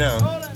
now.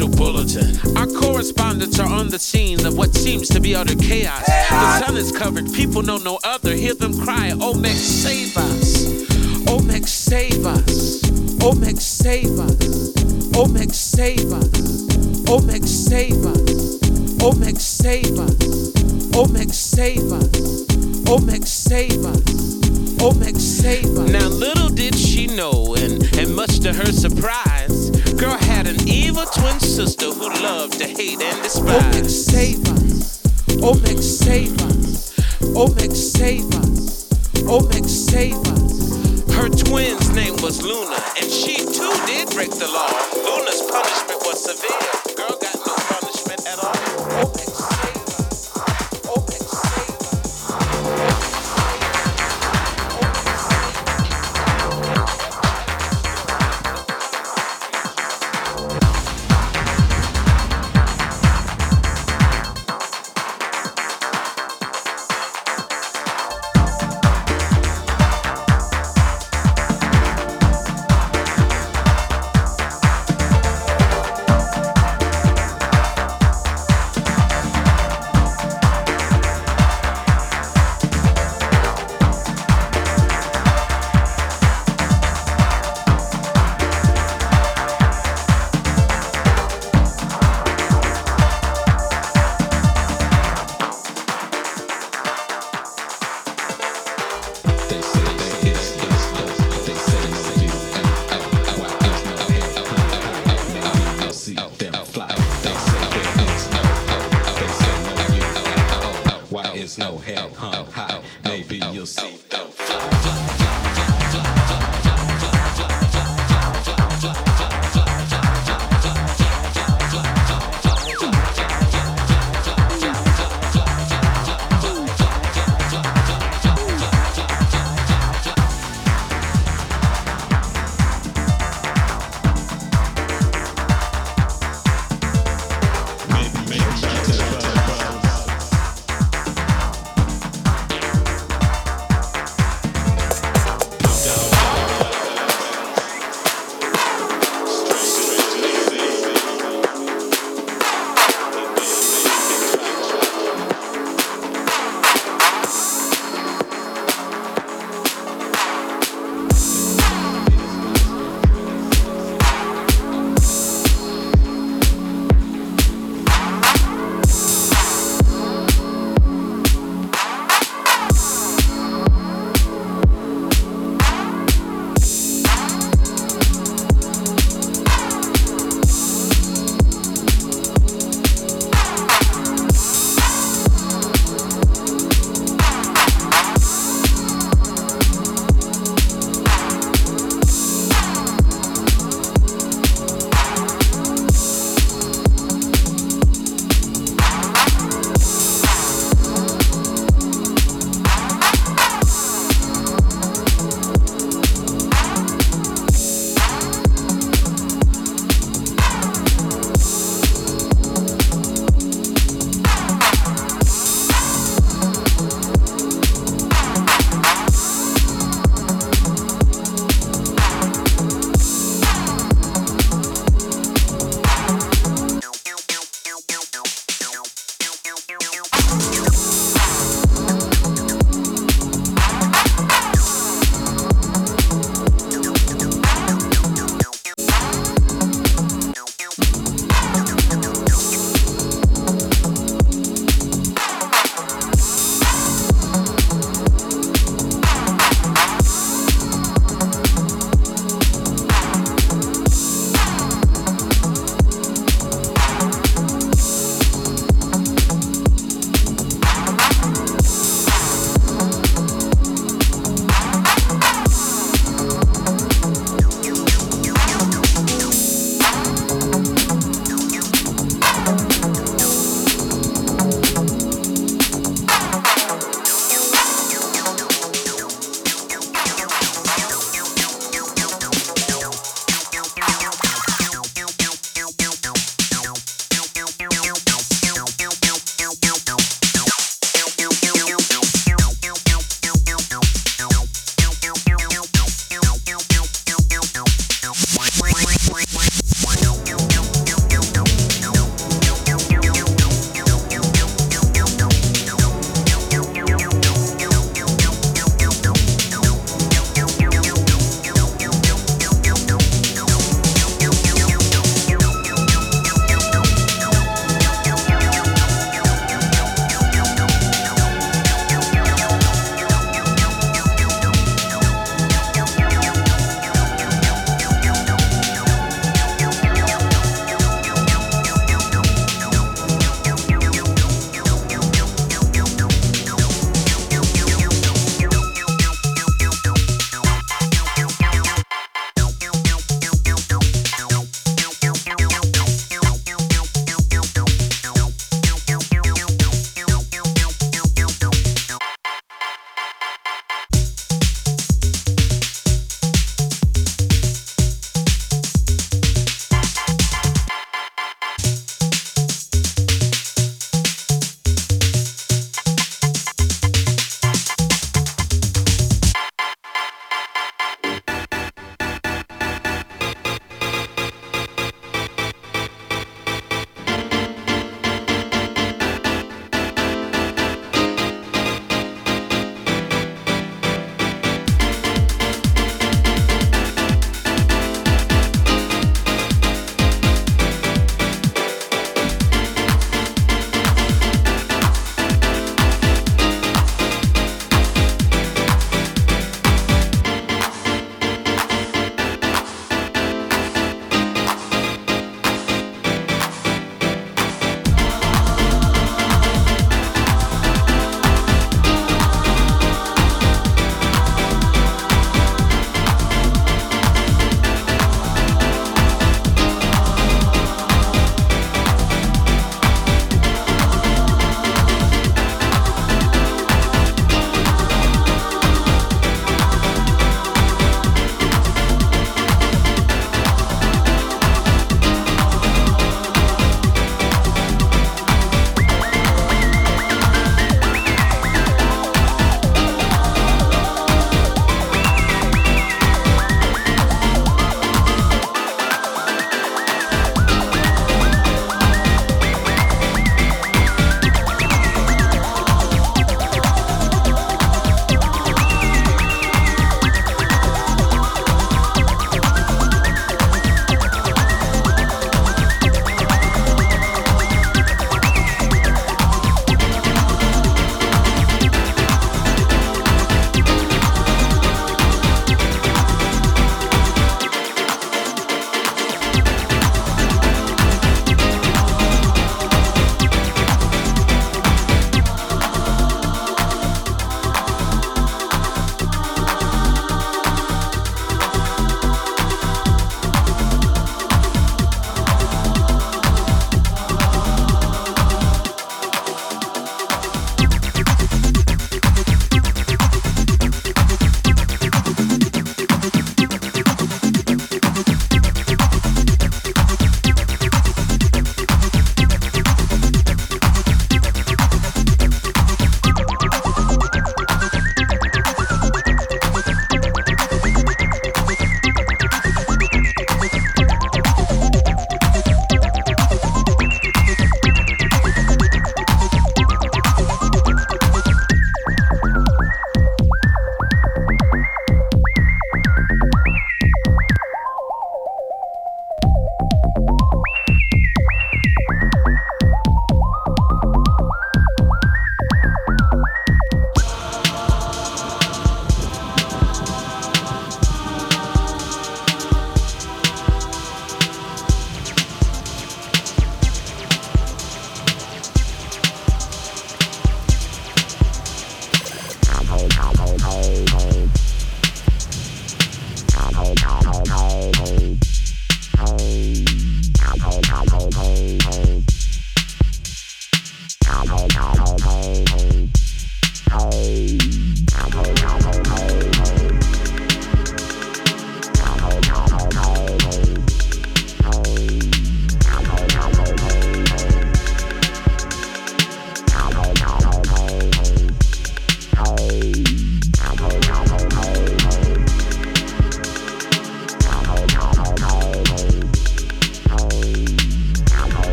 official bulletin. Our correspondents are on the scene of what seems to be utter chaos. The sun is covered, people know no other. Hear them cry, Oh, Mexico.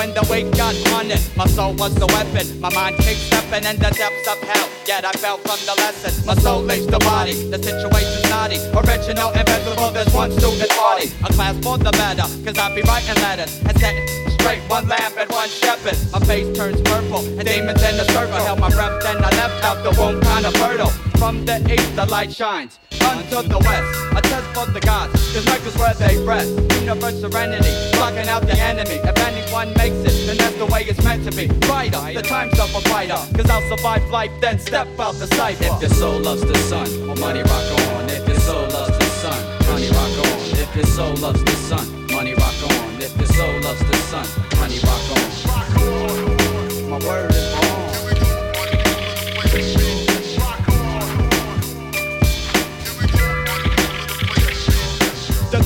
when the weight got on it? My soul was the weapon, my mind keeps stepping in the depths of hell. Yet I fell from the lesson. My soul leaves the body, the situation's naughty. Original, invisible, there's one student party. A class for the better, cause I be writing letters and setting straight one lamp and one shepherd. My face turns purple, and demons in the circle. Held my breath, then I left out the womb kinda fertile. From the east, the light shines. Unto the west, a test for the gods. Cause records where they rest. Universe serenity, blocking out the enemy. If anyone makes it, then that's the way it's meant to be. Brighter, the time's of a fighter. Cause I'll survive life, then step out the cipher. If your soul loves the sun, oh, money rock on. If your soul loves the sun, money rock on. If your soul loves the sun, money rock on. If your soul loves the sun, money rock on. My word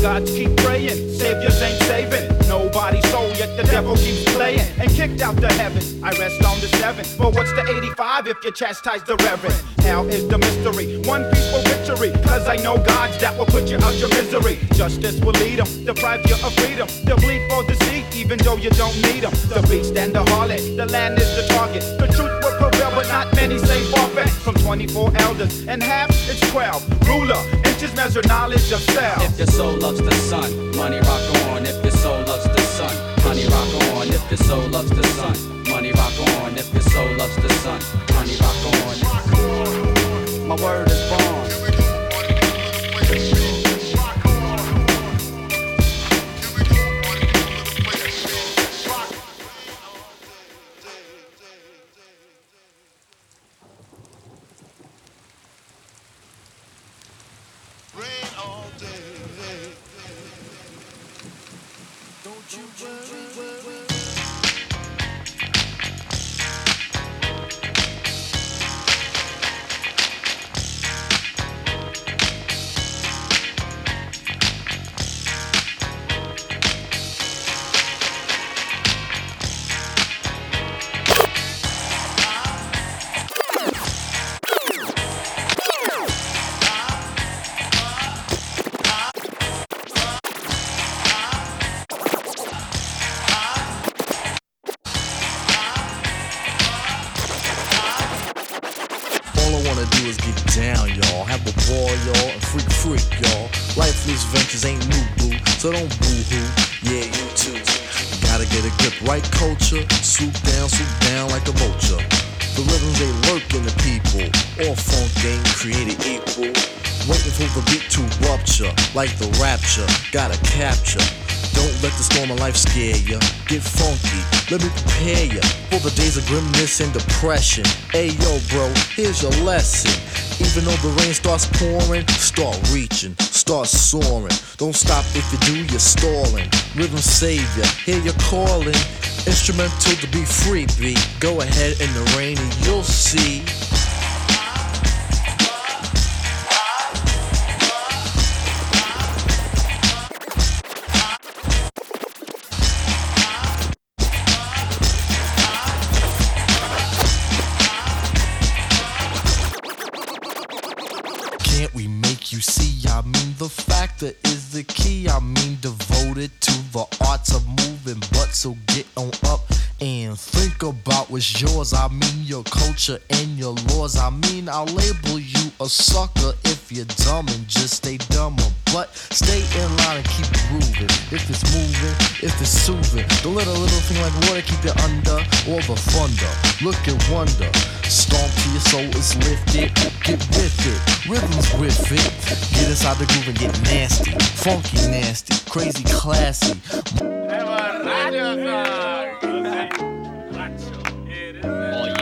gods keep praying. Saviors ain't saving. Nobody's soul, yet the devil keeps playing. And kicked out the heaven. I rest on the seven. But what's the 85 if you chastise the reverend? Hell is the mystery. One peaceful victory. Cause I know gods that will put you out your misery. Justice will lead them, deprive you of freedom. They'll bleed for deceit, even though you don't need them. The beast and the harlot, the land is the target. The truth will prevail, but not many say forfeit. From 24 elders, and half it's 12. Ruler, inches measure knowledge of self. If your soul loves the sun, money rock on. If your soul loves the sun, money rock on. If your soul loves the sun, money rock on. If your soul loves the sun, money rock on. My word is born. Scare ya. Get funky, let me prepare ya for the days of grimness and depression. Hey yo, bro, here's your lesson. Even though the rain starts pouring, start reaching, start soaring. Don't stop if you do, you're stalling. Rhythm savior, hear you calling. Instrumental to be free, B. Go ahead in the rain and you'll see. Yours. I mean, your culture and your laws. I mean, I'll label you a sucker if you're dumb and just stay dumber. But stay in line and keep grooving. If it's moving, if it's soothing, don't let a little thing like water keep you under or the thunder. Look and wonder. Stomp to your soul is lifted. Get with it. Rhythms with it. Get inside the groove and get nasty. Funky nasty. Crazy classy. Oh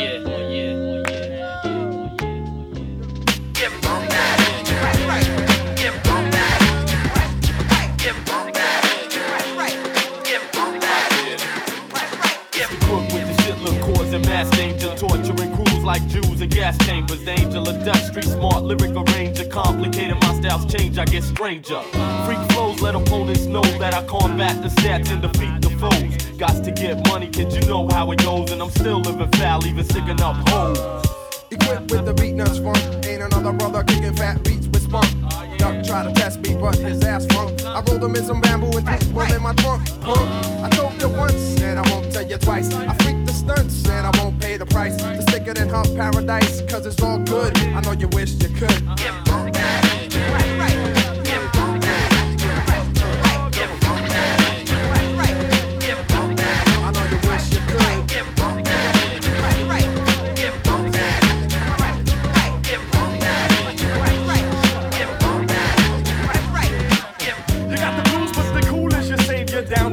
gas chambers. Angel of dust, street smart, lyric arranger, complicated. My styles change, I get stranger. Freak flows, let opponents know that I combat the stats and defeat the foes. Got to get money, kid, you know how it goes, and I'm still living foul, even sticking up hoes. Equipped with the Beatnuts funk. Ain't another brother kicking fat beats with spunk. Duck try to test me, but his ass funk. I rolled him in some bamboo and threw one in my trunk. I told you once, and I won't tell you twice. I freak the stunts, and I won't pay the price. To stick it in hump paradise, cause it's all good. I know you wish you could. I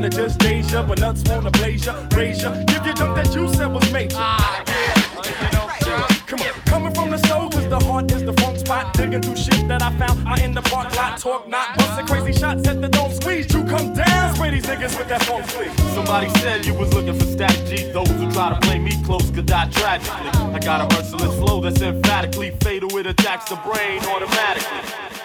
to just Deja, but nuts wanna blaze ya, raise ya. Give you junk that you said was major. Ah, come on, coming from the soul, cause the heart is the funk spot. Digging through shit that I found I in the park lot. Talk not, busting crazy shots at the dome squeeze. You come down, spray these niggas with that funk sleeve. Somebody said you was looking for static G. Those who try to play me close could die tragically. I got a merciless flow that's emphatically fatal, it attacks the brain automatically.